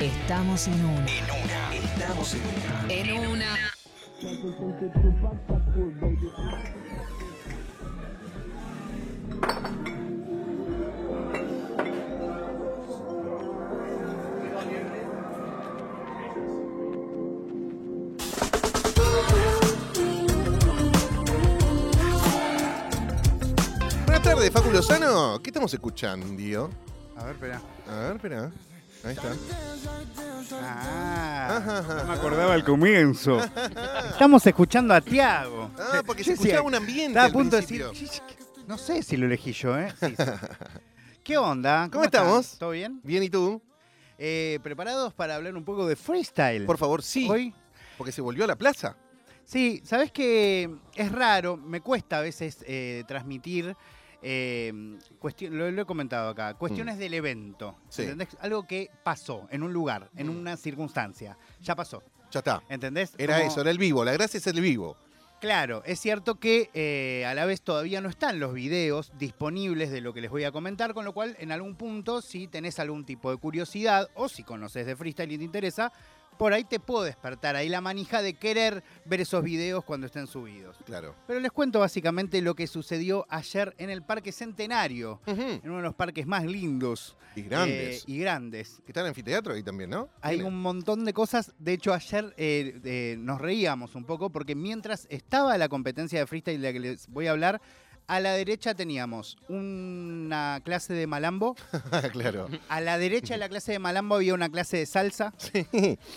Estamos en una. En una. Estamos en una. En una. Buenas tardes, Facu Lozano. ¿Qué estamos escuchando? A ver, espera. A ver, espera. Ahí está. Ah, no me acordaba al comienzo. Estamos escuchando a Tiago. Ah, porque se escuchaba un ambiente Estaba a al punto de decir, no sé si lo elegí yo, ¿eh? Sí, sí. ¿Qué onda? ¿Cómo están? estamos? ¿Todo bien? Bien, ¿y tú? Eh, ¿Preparados para hablar un poco de freestyle? Por favor, sí. Hoy. Porque se volvió a la plaza. Sí, sabes que es raro, me cuesta a veces eh, transmitir, eh, cuestión- lo, lo he comentado acá, cuestiones del evento. Mm. Sí. ¿entendés? Algo que pasó en un lugar, en Mm. una circunstancia. Ya pasó. Ya está. ¿Entendés? Era Como- eso, era el vivo. La gracia es el vivo. Claro, es cierto que eh, a la vez todavía no están los videos disponibles de lo que les voy a comentar, con lo cual en algún punto, si tenés algún tipo de curiosidad o si conoces de freestyle y te interesa, por ahí te puedo despertar ahí la manija de querer ver esos videos cuando estén subidos. Claro. Pero les cuento básicamente lo que sucedió ayer en el Parque Centenario, en uno de los parques más lindos Y grandes. eh, y grandes. Que está en anfiteatro ahí también, ¿no? Hay un montón de cosas. De hecho, ayer eh, eh, nos reíamos un poco porque mientras estaba la competencia de freestyle de la que les voy a hablar, a la derecha teníamos una clase de malambo. claro. A la derecha de la clase de malambo había una clase de salsa. Sí.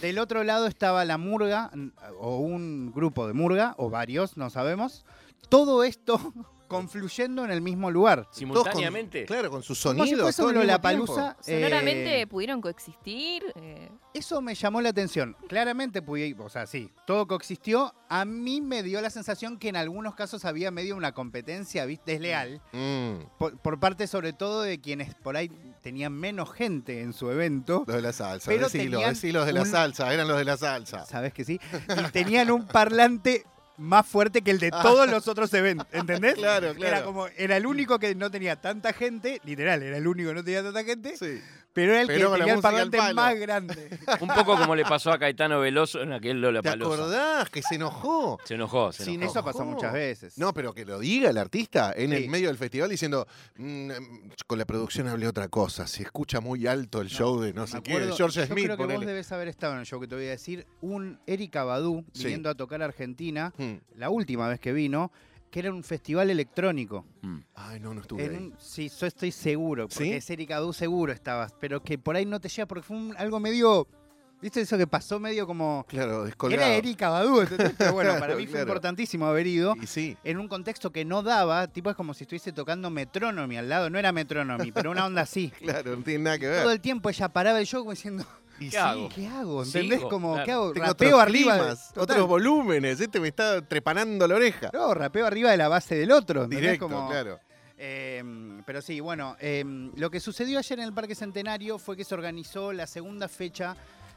Del otro lado estaba la murga, o un grupo de murga, o varios, no sabemos. Todo esto confluyendo en el mismo lugar. Todos con- Simultáneamente. claro, con sus Como si sonidos. fuese todo un al mismo Lollapalooza, tiempo. Sonoramente eh, pudieron coexistir. eh, Eso me llamó la atención. Claramente, pude- o sea, sí, todo coexistió. A mí me dio la sensación que en algunos casos había medio una competencia ¿viste? desleal, Mm, por, por parte sobre todo de quienes por ahí tenían menos gente en su evento. los de la salsa. Pero Decilo, tenían decí los de la un- salsa. Eran los de la salsa. ¿Sabes que sí? Y tenían un parlante más fuerte que el de todos los otros eventos, ¿entendés? Claro, claro. Era como, era el único que no tenía tanta gente, literal, era el único que no tenía tanta gente, Sí. Pero era el Pero que tenía el parlante más grande. Un poco como le pasó a Caetano Veloso en aquel Lola ¿Te acordás que se enojó? Se enojó, se Sí, enojó. Eso pasó Ojo. muchas veces. No, pero que lo diga el artista en el medio del festival diciendo, "Mm, con la producción hablé otra cosa, se escucha muy alto el show de no sé qué, acuerdo- de George yo Smith, creo que vos debes haber estado en el show que te voy a decir. Un Erika Badu Sí. viniendo a tocar a Argentina, Hmm. la última vez que vino, que era un festival electrónico. Mm. Ay, no, no estuve En ahí. un- sí, yo estoy seguro, porque ¿Sí? es Erika Badu seguro estabas, pero que por ahí no te llega porque fue un- algo medio... ¿Viste eso que pasó medio como... Claro, descolgado. Era Erika Badu, ¿entendés? Pero bueno, para mí fue Claro. importantísimo haber ido. Y sí, En un contexto que no daba, tipo es como si estuviese tocando Metronomy al lado. No era Metronomy, pero una onda así. claro, no tiene nada que ver. Todo el tiempo ella paraba el show como diciendo, Y ¿Qué sí, hago? ¿qué hago? ¿Entendés? Sigo, como, claro. ¿qué hago? Tengo Rapeo otros arriba. de- climas, otros volúmenes. Este me está trepanando la oreja. No, rapeo arriba de la base del otro. ¿entendés? Directo, Como, claro. eh, pero sí, bueno, eh, lo que sucedió ayer en el Parque Centenario fue que se organizó la segunda fecha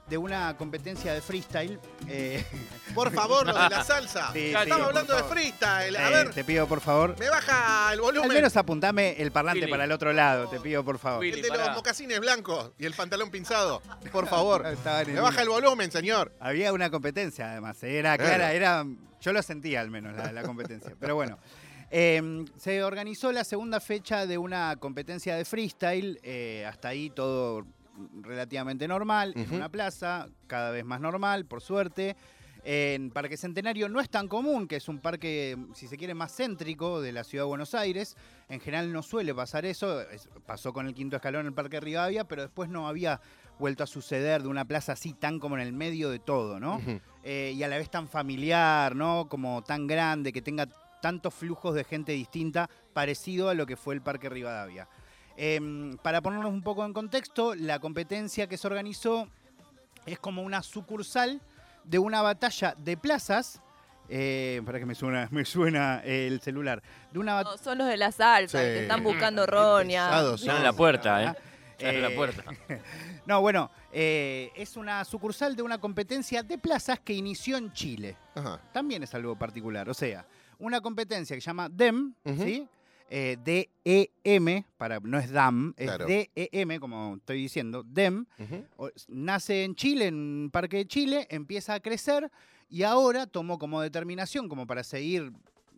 de una competencia de freestyle. eh, Por favor, los de la salsa. Sí, estamos hablando de freestyle. A eh, ver, te pido por favor. me baja el volumen. Al menos apuntame el parlante Willy. para el otro lado, te pido por favor. Willy. el de los mocasines blancos y el pantalón pinzado. Por favor. Me baja el volumen, señor. Había una competencia, además. Era Claro. clara, era. Yo lo sentía al menos, la, la competencia. Pero bueno. eh, se organizó la segunda fecha de una competencia de freestyle. eh, hasta ahí todo relativamente normal. En Ujú. una plaza, cada vez más normal, por suerte. En Parque Centenario no es tan común, que es un parque, si se quiere, más céntrico de la ciudad de Buenos Aires. En general no suele pasar eso. es- pasó con el quinto escalón en el Parque Rivadavia, pero después no había vuelto a suceder de una plaza así tan como en el medio de todo, ¿no? Eh, y a la vez tan familiar, ¿no? Como tan grande, que tenga tantos flujos de gente distinta, parecido a lo que fue el Parque Rivadavia. Em, para ponernos un poco en contexto, la competencia que se organizó es como una sucursal de una batalla de plazas. Eh, para que me suena, me suena el celular. De una bat- no, son los de la salsa, Sí. que están buscando roña. Están en la puerta, ¿eh? Ah, Están en la eh, puerta. No, bueno, eh, es una sucursal de una competencia de plazas que inició en Chile. Ajá. También es algo particular. O sea, una competencia que se llama DEM. ¿sí? Eh, DEM, para, no es DAM, es Claro. DEM, como estoy diciendo, DEM, o- nace en Chile, en un parque de Chile, empieza a crecer y ahora tomó como determinación, como para seguir,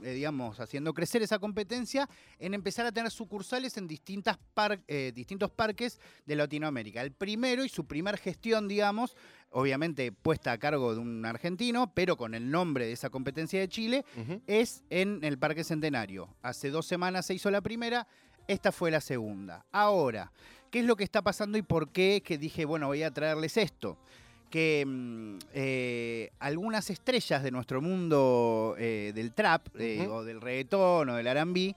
eh, digamos, haciendo crecer esa competencia, en empezar a tener sucursales en distintas par- eh, distintos parques de Latinoamérica. El primero y su primer gestión, digamos, obviamente puesta a cargo de un argentino, pero con el nombre de esa competencia de Chile, es en el Parque Centenario. Hace dos semanas se hizo la primera, esta fue la segunda. Ahora, ¿qué es lo que está pasando y por qué es que dije, bueno, voy a traerles esto? Que mm, eh, algunas estrellas de nuestro mundo eh, del trap, eh, o del reggaetón, o del R&B,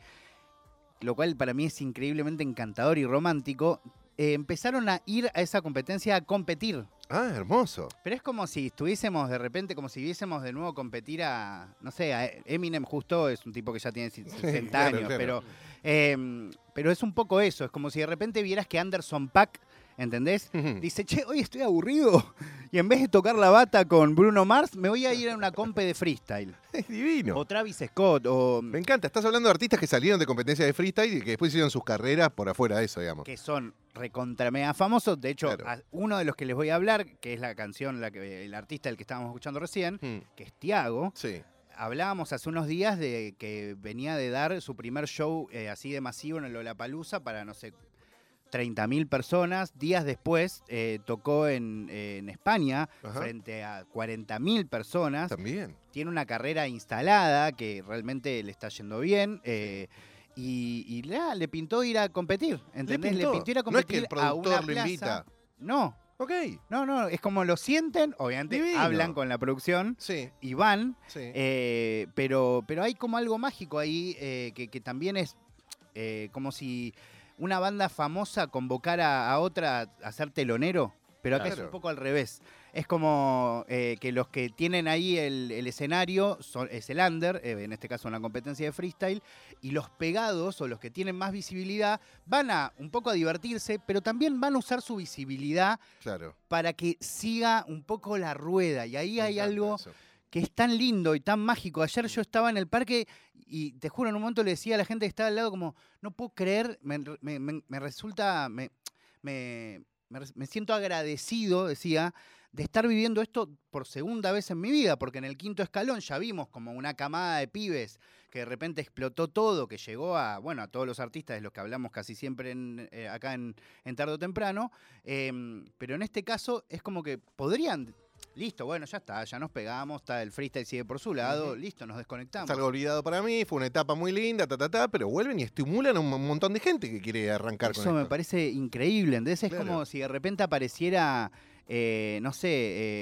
lo cual para mí es increíblemente encantador y romántico, empezaron a ir a esa competencia a competir. Ah, hermoso. Pero es como si estuviésemos de repente, como si viésemos de nuevo competir a, no sé, a Eminem justo es un tipo que ya tiene 60 claro, años, claro. pero eh, pero es un poco eso, es como si de repente vieras que Anderson Pack, ¿entendés? Dice, che, hoy estoy aburrido y en vez de tocar la bata con Bruno Mars, me voy a ir a una compe de freestyle. Es divino. O Travis Scott, o Me encanta. Estás hablando de artistas que salieron de competencia de freestyle y que después hicieron sus carreras por afuera de eso, digamos. que son recontra mega famosos. De hecho, Claro. uno de los que les voy a hablar, que es la canción, la que, el artista del que estábamos escuchando recién, Mm, que es Tiago, Sí. hablábamos hace unos días de que venía de dar su primer show eh, así de masivo en el Lollapalooza para, no sé, 30.000 personas. Días después eh, tocó en, en España Ajá. frente a 40.000 personas. También. Tiene una carrera instalada que realmente le está yendo bien. eh, y, y la- le pintó ir a competir, ¿entendés? Le pintó. pintó ir a No es que competir el a una productor lo plaza. invita. No, Ok. no, no, es como lo sienten, obviamente Divino. hablan con la producción Sí, y van, sí. eh, pero, pero hay como algo mágico ahí que, que también es como si una banda famosa convocara a otra a ser telonero, pero acá es un poco al revés. Es como eh, que los que tienen ahí el, el escenario son, es el under, eh, en este caso una competencia de freestyle, y los pegados o los que tienen más visibilidad van a un poco a divertirse, pero también van a usar su visibilidad claro. para que siga un poco la rueda. Y ahí Me hay algo eso. Que es tan lindo y tan mágico. Ayer yo estaba en el parque y te juro, en un momento le decía a la gente que estaba al lado como, no puedo creer, me, me- me- me resulta, me, siento agradecido, decía, de estar viviendo esto por segunda vez en mi vida, porque en el quinto escalón ya vimos como una camada de pibes que de repente explotó todo, que llegó a, bueno, a todos los artistas de los que hablamos casi siempre en, eh, acá en, Tarde o Temprano, em, pero en este caso es como que podrían, listo, bueno, ya está, ya nos pegamos, está, el freestyle sigue por su lado, listo, nos Es desconectamos. algo olvidado para mí, fue una etapa muy linda, ta, ta, ta, pero vuelven y estimulan a un montón de gente que quiere arrancar Eso con me esto. parece increíble. Entonces es como si de repente apareciera, eh, no sé,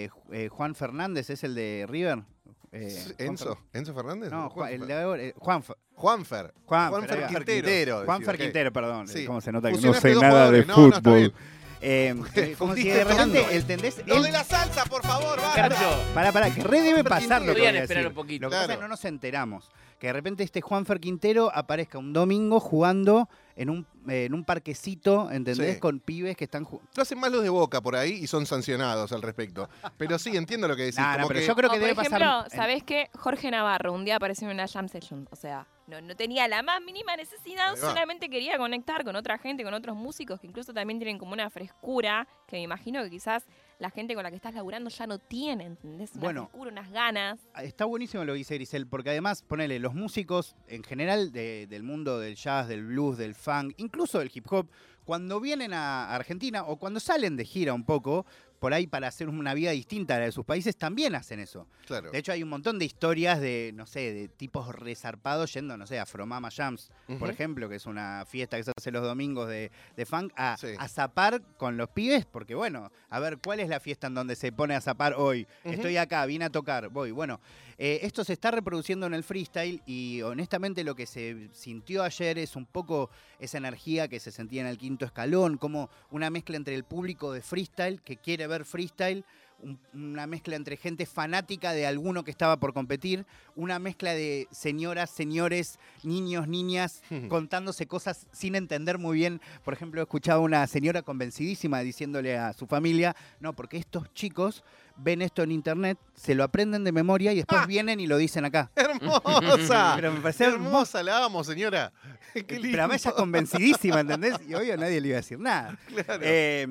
eh, eh, Juan Fernández, ¿es el de River? ¿Enzo? Fer- ¿Enzo Fernández? No, ¿O Juan, el de ahora, Juanfer. Juanfer. Juan, Juanfer. Quintero. Juanfer. Quintero, perdón. Sí. ¿Cómo se nota que no sé nada de. No, no, fútbol? Eh, como si de repente. ¿entendés? Lo Él- de la salsa, por favor. Cacho, Pará, pará, que re debe pasar lo que podían voy a esperar un poquito. Lo que pasa es Claro. que no nos enteramos. Que de repente este Juanfer Quintero aparezca un domingo jugando en un, eh, en un parquecito, ¿entendés? Sí. Con pibes que están jugando. Lo hacen más los de Boca por ahí y son sancionados al respecto. Pero sí, entiendo lo que decís. Nah, pero que- yo creo O, que por debe ejemplo, pasar. ¿sabés qué? Jorge Navarro un día apareció en una jam session. O sea, no, no tenía la más mínima necesidad, solamente quería conectar con otra gente, con otros músicos que incluso también tienen como una frescura que me imagino que quizás la gente con la que estás laburando ya no tiene, ¿entendés? Una Bueno. unas ganas. Está buenísimo lo que dice Grisel, porque además, ponele, los músicos en general de- del mundo del jazz, del blues, del funk, incluso del hip hop, cuando vienen a Argentina o cuando salen de gira un poco, por ahí para hacer una vida distinta a la de sus países, también hacen eso. Claro. De hecho, hay un montón de historias de, no sé, de tipos resarpados yendo, no sé, a Fromama Jams, por Ujú. ejemplo, que es una fiesta que se hace los domingos de, de funk, a, Sí. a zapar con los pibes, porque bueno, a ver, ¿cuál es la fiesta en donde se pone a zapar hoy? Estoy acá, vine a tocar, voy. Bueno, eh, esto se está reproduciendo en el freestyle y honestamente lo que se sintió ayer es un poco esa energía que se sentía en el quinto escalón, como una mezcla entre el público de freestyle que quiere ver freestyle un- una mezcla entre gente fanática de alguno que estaba por competir, una mezcla de señoras, señores, niños, niñas, contándose cosas sin entender muy bien. Por ejemplo, he escuchado a una señora convencidísima diciéndole a su familia, no, porque estos chicos ven esto en internet, se lo aprenden de memoria y después Ah. vienen y lo dicen acá. ¡Hermosa! Pero me hermoso. hermosa, la amo, señora. Qué lindo. Pero además ella convencidísima, ¿entendés? Y obvio nadie le iba a decir nada. Claro. Eh,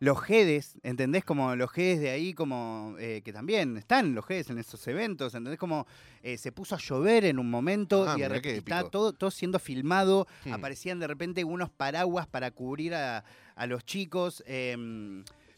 los GEDES, ¿entendés? Como los GEDES de ahí, como eh, que también están los GEDES en esos eventos, ¿entendés? Como eh, se puso a llover en un momento Ah, y está todo, todo siendo filmado, Hmm. aparecían de repente unos paraguas para cubrir a, a los chicos. eh,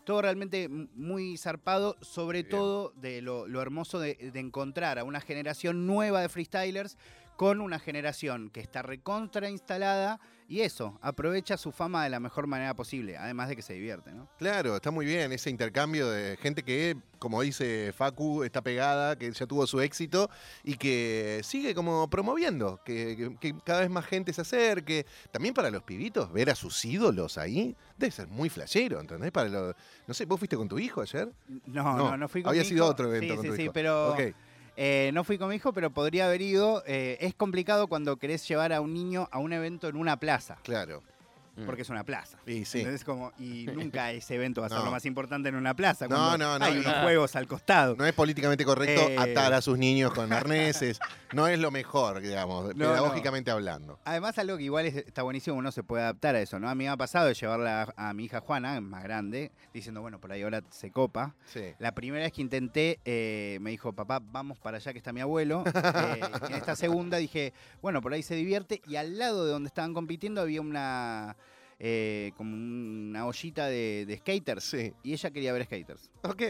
todo realmente muy zarpado, sobre Bien. todo de lo, lo hermoso de, de encontrar a una generación nueva de freestylers con una generación que está recontra instalada y eso, aprovecha su fama de la mejor manera posible, además de que se divierte, ¿no? Claro, está muy bien ese intercambio de gente que, como dice Facu, está pegada, que ya tuvo su éxito y que sigue como promoviendo, que, que- que cada vez más gente se acerque. También para los pibitos, ver a sus ídolos ahí debe ser muy flashero, ¿entendés? Para los, no sé, ¿vos fuiste con tu hijo ayer? No, no, no, fui con Había mi sido hijo. otro evento Sí, con sí, tu sí, hijo. pero. Eh, no fui con mi hijo, pero podría haber ido. Eh, es complicado cuando querés llevar a un niño a un evento en una plaza, Claro. Mm. porque es una plaza. Sí. ¿Entendés? Como, y nunca ese evento va a ser No. lo más importante en una plaza. No, cuando no, no, Hay unos juegos al costado. No es políticamente correcto Eh. atar a sus niños con arneses. no es lo mejor, digamos, No, pedagógicamente hablando. Además, algo que igual es- está buenísimo, uno se puede adaptar a eso, ¿no? A mí me ha pasado de llevarla a, a mi hija Juana, más grande, diciendo, bueno, por ahí ahora se copa. Sí. La primera vez que intenté, eh, me dijo, papá, vamos para allá que está mi abuelo. Eh, en esta segunda dije, bueno, por ahí se divierte. Y al lado de donde estaban compitiendo había una, eh, como una ollita de, de skaters. Sí. Y ella quería ver skaters. Ok.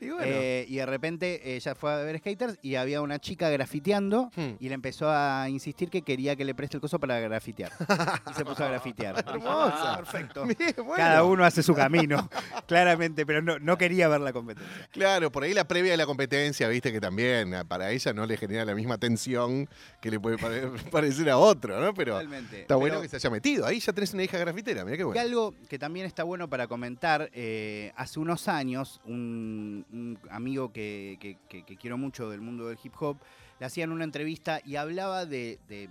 Y bueno. Eh, y de repente ella fue a ver skaters y había una chica grafiteando. Hmm. Y le empezó a insistir que quería que le preste el coso para grafitear. Y se puso a grafitear. Hermosa. Perfecto. Bien, bueno. Cada uno hace su camino, claramente, pero no, no quería ver la competencia. Claro, por ahí la previa de la competencia, viste que también ah, para ella no le genera la misma tensión que le puede pare- parecer a otro, ¿no? Pero Totalmente. está bueno Pero- que se haya metido. Ahí ya tenés una hija grafitera, mira qué Y bueno. algo que también está bueno para comentar, eh, hace unos años un, un amigo que, que- que- que quiero mucho del mundo del hip hop, le hacían una entrevista y hablaba de, de-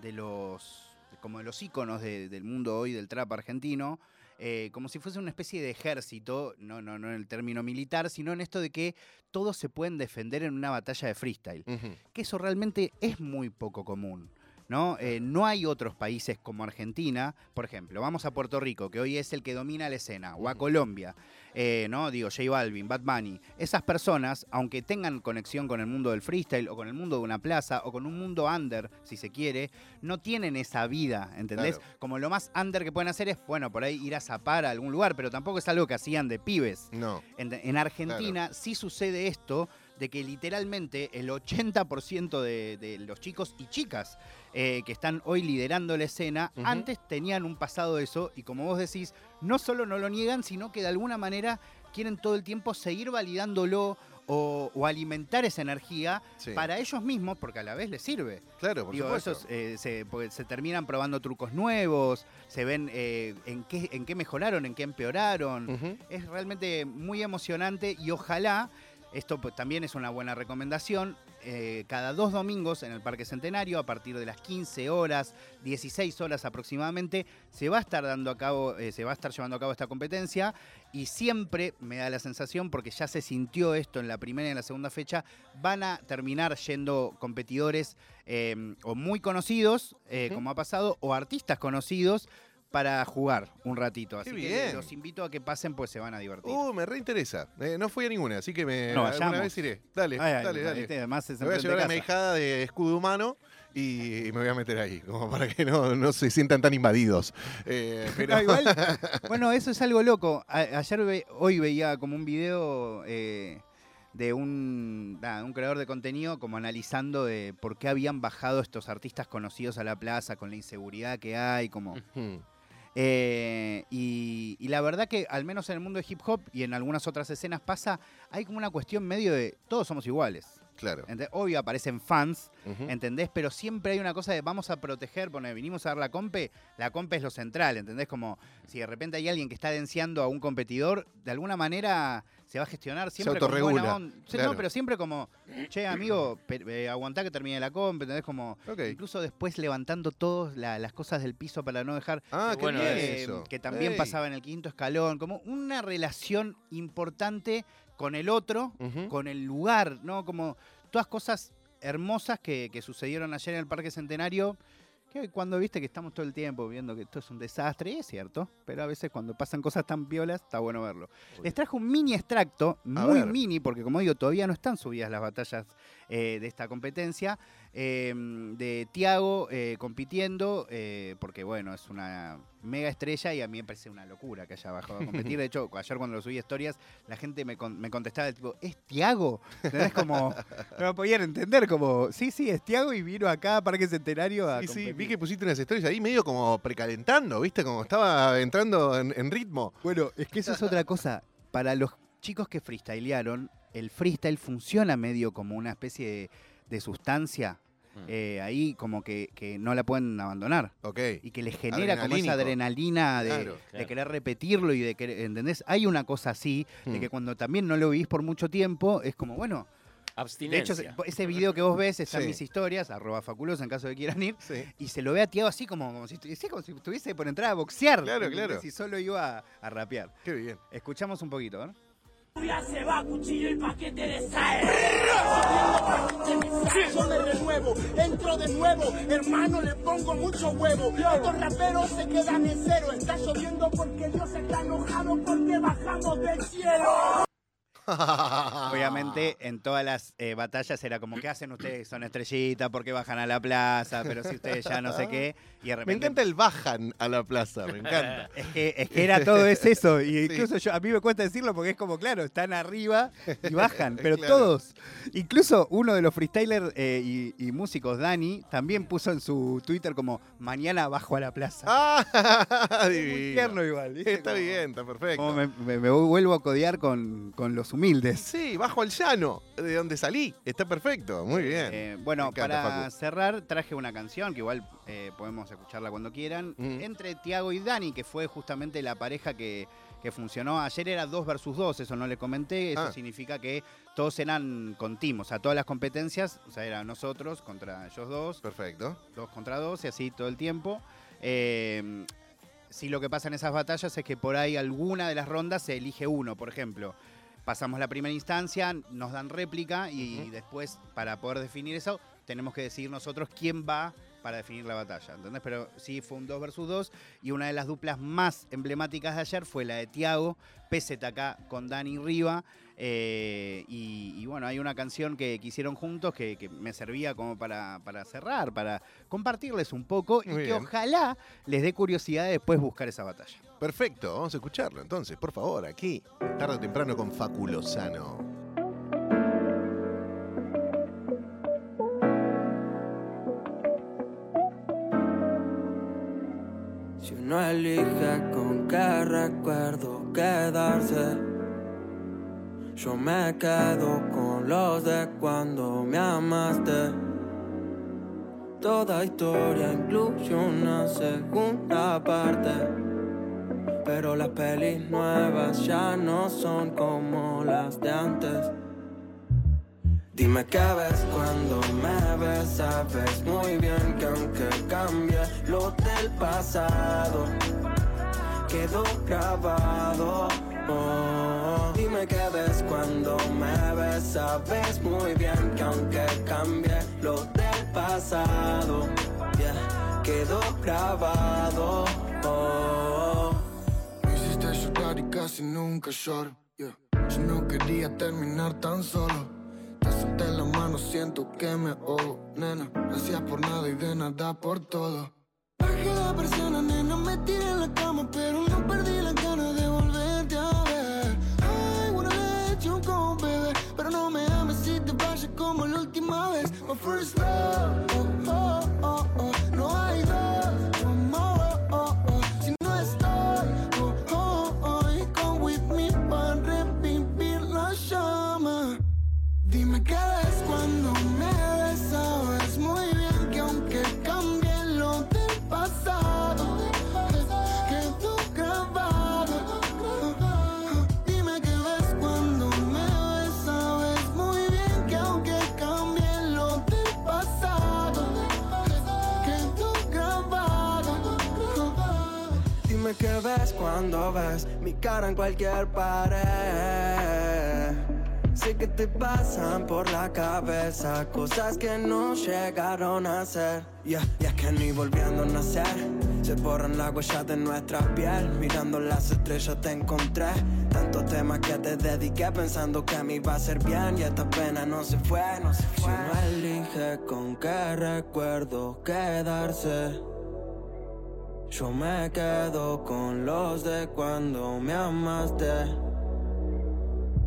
de los como de los íconos de- del mundo hoy del trap argentino, eh, como si fuese una especie de ejército, no, no, no en el término militar, sino en esto de que todos se pueden defender en una batalla de freestyle que eso realmente es muy poco común. ¿No? Eh, no hay otros países como Argentina, por ejemplo, vamos a Puerto Rico, que hoy es el que domina la escena, o a. Colombia, eh, ¿no? Digo, J Balvin, Bad Bunny. Esas personas, aunque tengan conexión con el mundo del freestyle, o con el mundo de una plaza, o con un mundo under, si se quiere, no tienen esa vida, ¿entendés? Claro. Como lo más under que pueden hacer es, bueno, por ahí ir a zapar a algún lugar, pero tampoco es algo que hacían de pibes. No. En, en Argentina sí sucede esto de que literalmente el 80% de, de los chicos y chicas eh, que están hoy liderando la escena, antes tenían un pasado de eso y como vos decís, no solo no lo niegan, sino que de alguna manera quieren todo el tiempo seguir validándolo o, o alimentar esa energía Sí. para ellos mismos, porque a la vez les sirve. Claro, por Digo, supuesto. esos, eh, se, se terminan probando trucos nuevos, se ven eh, en, qué, en qué mejoraron, en qué empeoraron. Es realmente muy emocionante y ojalá, esto pues, también es una buena recomendación, eh, cada dos domingos en el Parque Centenario, a partir de las 15 horas, 16 horas aproximadamente, se va a estar dando a cabo, eh, se va a estar llevando a cabo esta competencia. Y siempre me da la sensación, porque ya se sintió esto en la primera y en la segunda fecha, van a terminar yendo competidores eh, o muy conocidos, como ha pasado, o artistas conocidos para jugar un ratito. Así Qué que bien. los invito a que pasen, pues se van a divertir. Uh, me reinteresa. Eh, no fui a ninguna, así que me, No, alguna vez iré. Dale, Ay, ay, dale, dale. este además es Me voy a llevar a mi hijada de escudo humano y me voy a meter ahí, como para que no, no se sientan tan invadidos. Eh, pero No, igual, bueno, eso es algo loco. A- ayer, ve- hoy veía como un video eh, de un, un creador de contenido como analizando de por qué habían bajado estos artistas conocidos a la plaza con la inseguridad que hay, como... Eh, y, y la verdad que al menos en el mundo de hip hop y en algunas otras escenas pasa, hay como una cuestión medio de todos somos iguales. Claro. Obvio aparecen fans, Ujú. ¿entendés? Pero siempre hay una cosa de vamos a proteger, porque vinimos a dar la compe, la compe es lo central, ¿entendés? Como si de repente hay alguien que está denciando a un competidor, de alguna manera se va a gestionar siempre con autorregula, buena onda. Sí, claro. No, pero siempre como, che, amigo, eh, aguantá que termine la comp, ¿entendés? Como, incluso después levantando todas las cosas del piso para no dejar Ah, qué bueno eh, eso. que también Ey. pasaba en el quinto escalón, como una relación importante con el otro, con el lugar, ¿no? Como todas cosas hermosas que, que sucedieron ayer en el Parque Centenario, que cuando viste que estamos todo el tiempo viendo que esto es un desastre, y es cierto, pero a veces cuando pasan cosas tan violas, está bueno verlo. Les trajo un mini extracto, muy ver. mini, porque como digo, todavía no están subidas las batallas eh, de esta competencia, eh, de Tiago eh, compitiendo, eh, porque bueno, es una mega estrella y a mí me parece una locura que haya bajado a competir. De hecho, ayer cuando lo subí a historias, la gente me, con- me contestaba tipo, ¿es Tiago? ¿Entendés? Como, no podían entender, como, sí, sí, es Tiago y vino acá a Parque Centenario a Sí, sí, competir". vi que pusiste unas historias ahí medio como precalentando, ¿viste? Como estaba entrando en, en ritmo. Bueno, es que eso es otra cosa. Para los chicos que freestylearon, el freestyle funciona medio como una especie de, de sustancia Mm. eh, ahí como que, que no la pueden abandonar. Ok. Y que les genera como esa adrenalina de, Claro, de claro. querer repetirlo y de querer, ¿entendés? Hay una cosa así, de que cuando también no lo vivís por mucho tiempo, es como, bueno, de hecho, Abstinencia. ese video que vos ves está en Sí. mis historias, arroba faculoso en caso de quieran ir, Sí. y se lo ve a Tiago así como, como si, estuviese- como si estuviese por entrar a boxear. Claro, claro. Y solo iba a, a rapear. Qué bien. Escuchamos un poquito, ¿no? Ya se va cuchillo y paquete de sal. Yo me renuevo, entro de nuevo, hermano le pongo mucho huevo. Estos raperos se quedan en cero, está lloviendo porque Dios está enojado porque bajamos del cielo. Obviamente en todas las eh, batallas era como, ¿qué hacen ustedes? Son estrellitas, ¿por qué bajan a la plaza? Pero si ustedes ya no sé qué. Y de Me encanta el bajan a la plaza, me encanta. Es que, es que era todo es eso. Y incluso yo, a mí me cuesta decirlo porque es como, claro, están arriba y bajan, pero Claro. todos. Incluso uno de los freestylers eh, y, y músicos, Dani, también puso en su Twitter como, mañana bajo a la plaza. ¡Ah! Muy divino. tierno igual. ¿viste? Está Como- bien, está perfecto. como me, me- me vuelvo a codear con, con los humildes. Sí, bajo al llano, de donde salí. Está perfecto, muy bien. Eh, bueno, Me encanta, para Facu. cerrar, traje una canción que igual eh, podemos escucharla cuando quieran. Mm. Entre Tiago y Dani, que fue justamente la pareja que, que funcionó. Ayer era 2 versus 2, eso no le comenté. Eso Ah. significa que todos eran con team, o sea, todas las competencias, o sea, eran nosotros contra ellos dos, Perfecto. dos contra dos y así todo el tiempo. Eh, sí, lo que pasa en esas batallas es que por ahí alguna de las rondas se elige uno, por ejemplo. Pasamos la primera instancia, nos dan réplica y después, para poder definir eso, tenemos que decidir nosotros quién va para definir la batalla. ¿Entendés? Pero sí fue un 2 versus 2 y una de las duplas más emblemáticas de ayer fue la de Tiago, PZK con Dani Riva. Eh, y, y bueno, hay una canción que, que hicieron juntos que, que me servía como para, para cerrar, para compartirles un poco y que ojalá les dé curiosidad de después buscar esa batalla. Perfecto, vamos a escucharlo entonces, por favor, aquí, tarde o temprano con Facu Lozano. Si uno elige con qué recuerdo quedarse, yo me quedo con los de cuando me amaste. Toda historia incluye una segunda parte, pero las pelis nuevas ya no son como las de antes. Dime qué ves cuando me ves, sabes muy bien que aunque cambie lo del pasado, quedó grabado. Oh, dime qué ves cuando me ves, sabes muy bien que aunque cambie lo del pasado, yeah, quedó grabado. Oh. Me hiciste llorar y casi nunca lloro. yeah. Yo no quería terminar tan solo. Te solté la mano, siento que me ahogo. Nena, gracias por nada y de nada por todo. Bajé la presión, nena, me tiré en la cama, pero no perdí cuando ves mi cara en cualquier pared. Sé que te pasan por la cabeza cosas que no llegaron a ser. Y es que ni volviendo a nacer se borran las huellas de nuestra piel. Mirando las estrellas te encontré. Tantos temas que te dediqué pensando que a mí va a ser bien. Y esta pena no se fue, no se fue. Si uno elige con qué recuerdo quedarse. Yo me quedo con los de cuando me amaste.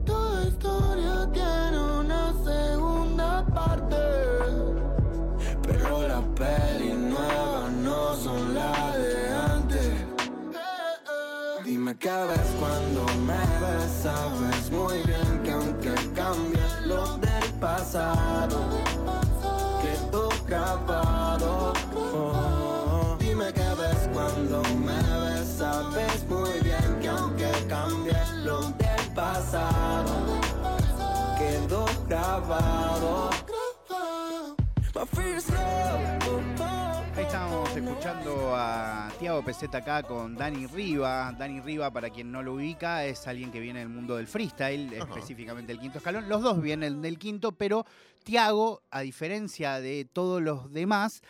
Toda historia tiene una segunda parte. Pero las pelis nuevas no son las de antes. Dime qué ves cuando me ves, sabes muy bien que aunque cambies lo del pasado, quedó grabado. A Tiago Peseta acá con Dani Riva. Dani Riva, para quien no lo ubica, es alguien que viene del mundo del freestyle, Ajá. específicamente el quinto escalón. Los dos vienen del quinto, pero Tiago, a diferencia de todos los demás,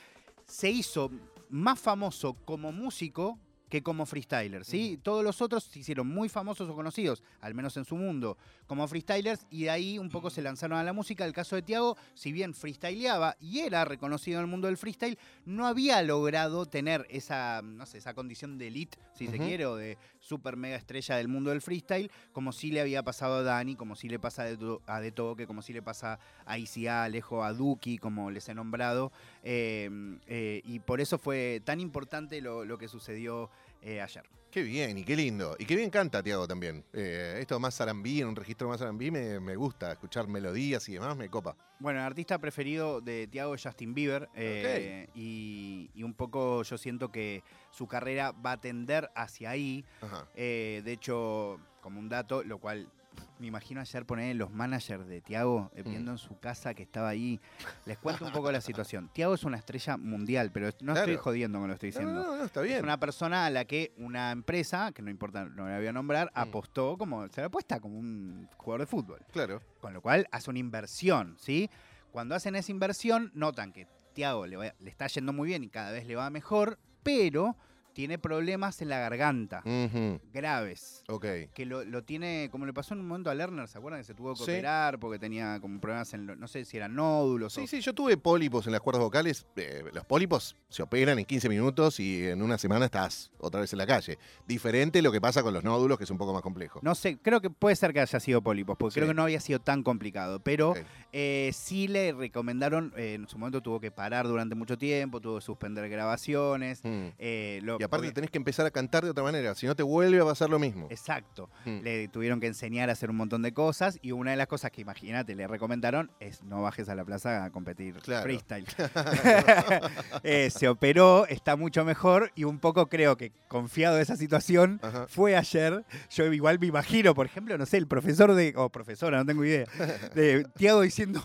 se hizo más famoso como músico que como freestyler, ¿sí? Todos los otros se hicieron muy famosos o conocidos, al menos en su mundo, como freestylers y de ahí un poco se lanzaron a la música. El caso de Tiago, si bien freestyleaba y era reconocido en el mundo del freestyle, no había logrado tener esa, no sé, esa condición de elite, si se quiere, o de super mega estrella del mundo del freestyle, como sí le había pasado a Dani, como sí le pasa a De, To- a De Toque, como sí le pasa a ICA, Alejo, a Duki, como les he nombrado. eh, eh, y por eso fue tan importante lo que sucedió eh, ayer. Qué bien y qué lindo. Y qué bien canta Tiago también. Eh, esto más arambí, en un registro más arambí, me, me gusta. Escuchar melodías y demás me copa. Bueno, el artista preferido de Tiago es Justin Bieber. eh, y, y un poco yo siento que su carrera va a tender hacia ahí. Eh, de hecho, como un dato, lo cual me imagino ayer poner los managers de Tiago eh, Mm. viendo en su casa que estaba ahí. Les cuento un poco la situación. Tiago es una estrella mundial, pero no estoy jodiendo con lo estoy diciendo. no, no, está Es bien. una persona a la que una empresa, que no importa, no la voy a nombrar, Mm. apostó como, se la apuesta como un jugador de fútbol. Claro. Con lo cual hace una inversión, ¿sí? Cuando hacen esa inversión, notan que Tiago le está yendo muy bien y cada vez le va mejor, pero tiene problemas en la garganta, graves. Ok. Que lo, lo tiene, como le pasó en un momento a Lerner, ¿se acuerdan que se tuvo que Sí. operar porque tenía como problemas en, no sé si eran nódulos Sí, o... sí, yo tuve pólipos en las cuerdas vocales. Eh, los pólipos se operan en 15 minutos y en una semana estás otra vez en la calle. Diferente lo que pasa con los nódulos, que es un poco más complejo. No sé, creo que puede ser que haya sido pólipos, porque Sí. creo que no había sido tan complicado, pero eh, sí le recomendaron, eh, en su momento tuvo que parar durante mucho tiempo, tuvo que suspender grabaciones. Mm. lo- Y aparte tenés que empezar a cantar de otra manera, si no te vuelve a pasar lo mismo. Exacto. Mm. Le tuvieron que enseñar a hacer un montón de cosas y una de las cosas que imagínate le recomendaron es no bajes a la plaza a competir Claro. freestyle. Eh, se operó, está mucho mejor y un poco creo que confiado de esa situación Ajá. fue ayer. Yo igual me imagino, por ejemplo, no sé, el profesor de o profesora, no tengo idea, de Tiago diciendo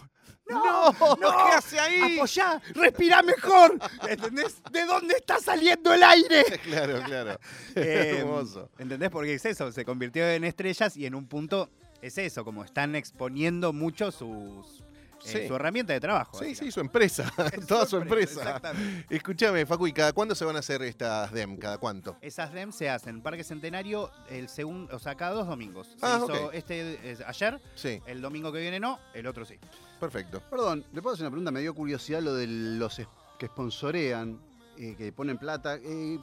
no, no, ¿Qué hace ahí? apoyá, respirá mejor, ¿entendés? ¿De dónde está saliendo el aire? Claro, claro. Eh, Hermoso. ¿Entendés? Porque es eso, se convirtió en estrellas y en un punto es eso, como están exponiendo mucho sus, eh, su herramienta de trabajo. Sí, sí, su empresa. Es Toda su empresa. Exactamente. Escúchame, Facu, ¿y cada cuándo se van a hacer estas DEM? ¿Cada cuánto? Esas DEM se hacen en Parque Centenario el segundo, o sea, cada dos domingos. Se Ah, hizo este es ayer, Sí, el domingo que viene no, el otro sí. Perfecto. Perdón, ¿le puedo hacer una pregunta? Me dio curiosidad lo de los que sponsorean, eh, que ponen plata. eh,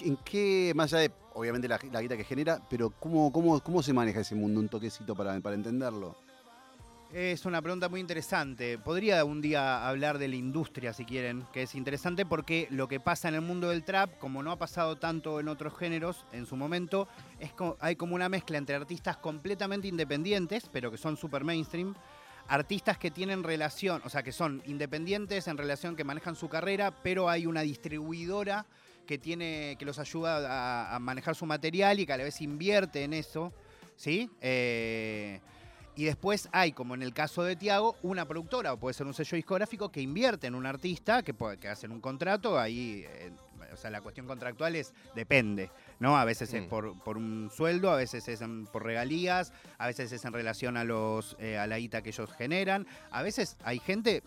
¿En qué, más allá de, obviamente, la, la guita que genera, pero cómo, cómo, cómo se maneja ese mundo? Un toquecito para, para entenderlo. Es una pregunta muy interesante. Podría un día hablar de la industria, si quieren, que es interesante porque lo que pasa en el mundo del trap, como no ha pasado tanto en otros géneros en su momento, es co- hay como una mezcla entre artistas completamente independientes, pero que son super mainstream, artistas que tienen relación, o sea, que son independientes en relación que manejan su carrera, pero hay una distribuidora que tiene que los ayuda a, manejar su material y que a la vez invierte en eso, ¿sí? Eh, y después hay, como en el caso de Tiago, una productora o puede ser un sello discográfico que invierte en un artista, que, puede- hacen un contrato, ahí, eh, o sea, la cuestión contractual es depende, ¿no? A veces es Mm. por, por un sueldo, a veces es en- por regalías, a veces es en relación a los eh, a la guita que ellos generan. A veces hay gente.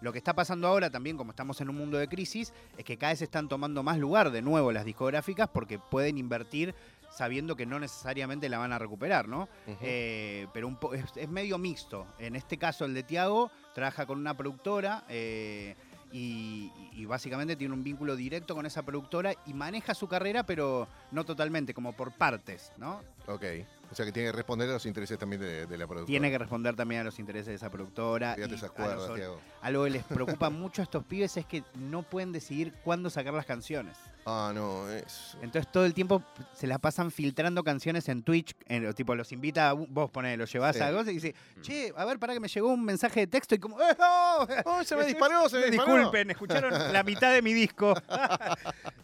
Lo que está pasando ahora también, como estamos en un mundo de crisis, es que cada vez están tomando más lugar de nuevo las discográficas porque pueden invertir sabiendo que no necesariamente la van a recuperar, ¿no? Eh, pero un po- es, es medio mixto. En este caso, el de Tiago trabaja con una productora eh, y, básicamente tiene un vínculo directo con esa productora y maneja su carrera, pero no totalmente, como por partes, ¿no? Ok. O sea que tiene que responder a los intereses también de, de la productora. Tiene que responder también a los intereses de esa productora. Fíjate y esas cuerdas, los- Tiago. algo que les preocupa mucho a estos pibes es que no pueden decidir cuándo sacar las canciones. Ah, no, es. Entonces todo el tiempo se la pasan filtrando canciones en Twitch, en, tipo los invita, a, vos ponés, los llevás Sí. a vos y dice, che, a ver, para que me llegó un mensaje de texto y como, ¡Eh, no! ¡Oh, se me disparó, se me disparó! Disculpen, escucharon la mitad de mi disco.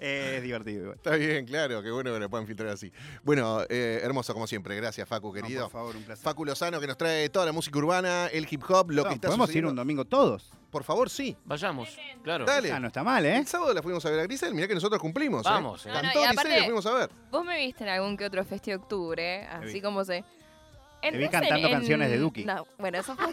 Eh, es divertido igual. Está bien, claro, qué bueno que lo puedan filtrar así. Bueno, eh, hermoso como siempre. Gracias, Facu, No, querido. por favor, un placer. Facu Lozano que nos trae toda la música urbana, el hip hop, lo No, que está Podemos ir un domingo todos. Por favor, sí. Vayamos, claro. Dale. Ah, no está mal, ¿eh? El sábado la fuimos a ver a Grisel, mirá que nosotros cumplimos. ¿eh? Vamos, eh. No, no, Cantó y Grisel y aparte- la fuimos a ver. Vos me viste en algún que otro festivo de octubre, así vi. como se. vi Entras cantando canciones de Duki. No, bueno, eso fue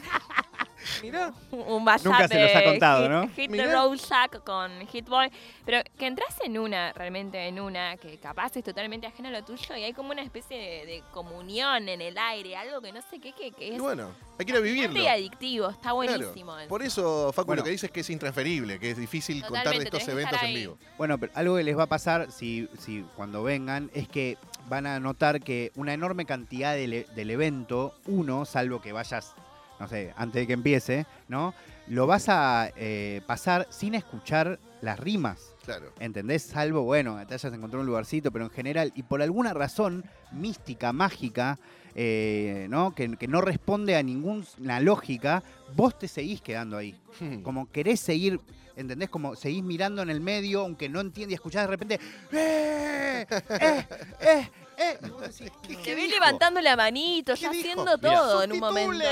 Mirá. un mashup Nunca se los ha de contado, Hit, ¿no? Hit Mirá. the Road con Hit Boy. Pero que entras en una, realmente en una, que capaz es totalmente ajena a lo tuyo y hay como una especie de, de comunión en el aire, algo que no sé qué, que, que Y es bueno, hay que ir a vivirlo. bastante adictivo, está buenísimo. Por eso, Facu, Bueno. lo que dice es que es intransferible, que es difícil contar de estos eventos en vivo. Bueno, pero algo que les va a pasar si, si cuando vengan es que van a notar que una enorme cantidad del, e- del evento, uno, salvo que vayas, no sé, antes de que empiece, ¿no? Lo vas a eh, pasar sin escuchar las rimas. Claro. ¿Entendés? Salvo, bueno, te hayas encontrado un lugarcito, pero en general, y por alguna razón mística, mágica, eh, ¿no? Que, que no responde a ninguna lógica, vos te seguís quedando ahí. Como querés seguir, ¿entendés? Como seguís mirando en el medio, aunque no entiendes y escuchás de repente, ¡eh! ¡eh! ¡eh! ¡Eh! Decís, ¿qué- Te vi levantando la manito, ¿Qué ya dijo? haciendo Mira. todo en un momento.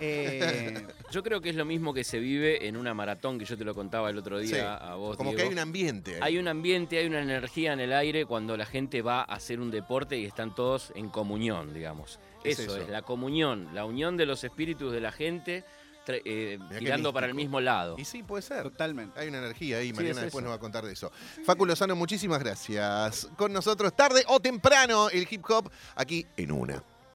Eh, Yo creo que es lo mismo que se vive en una maratón que yo te lo contaba el otro día Sí, a vos. Como que hay un ambiente. Hay un ambiente, hay una energía en el aire cuando la gente va a hacer un deporte y están todos en comunión, digamos. ¿Qué es eso, eso? es la comunión, la unión de los espíritus de la gente eh, tirando para el mismo lado. Y sí, puede ser. totalmente. Hay una energía ahí, Sí, Mariana es después nos va a contar de eso. Facu Lozano, muchísimas gracias. Con nosotros, tarde o temprano, el hip hop aquí en una.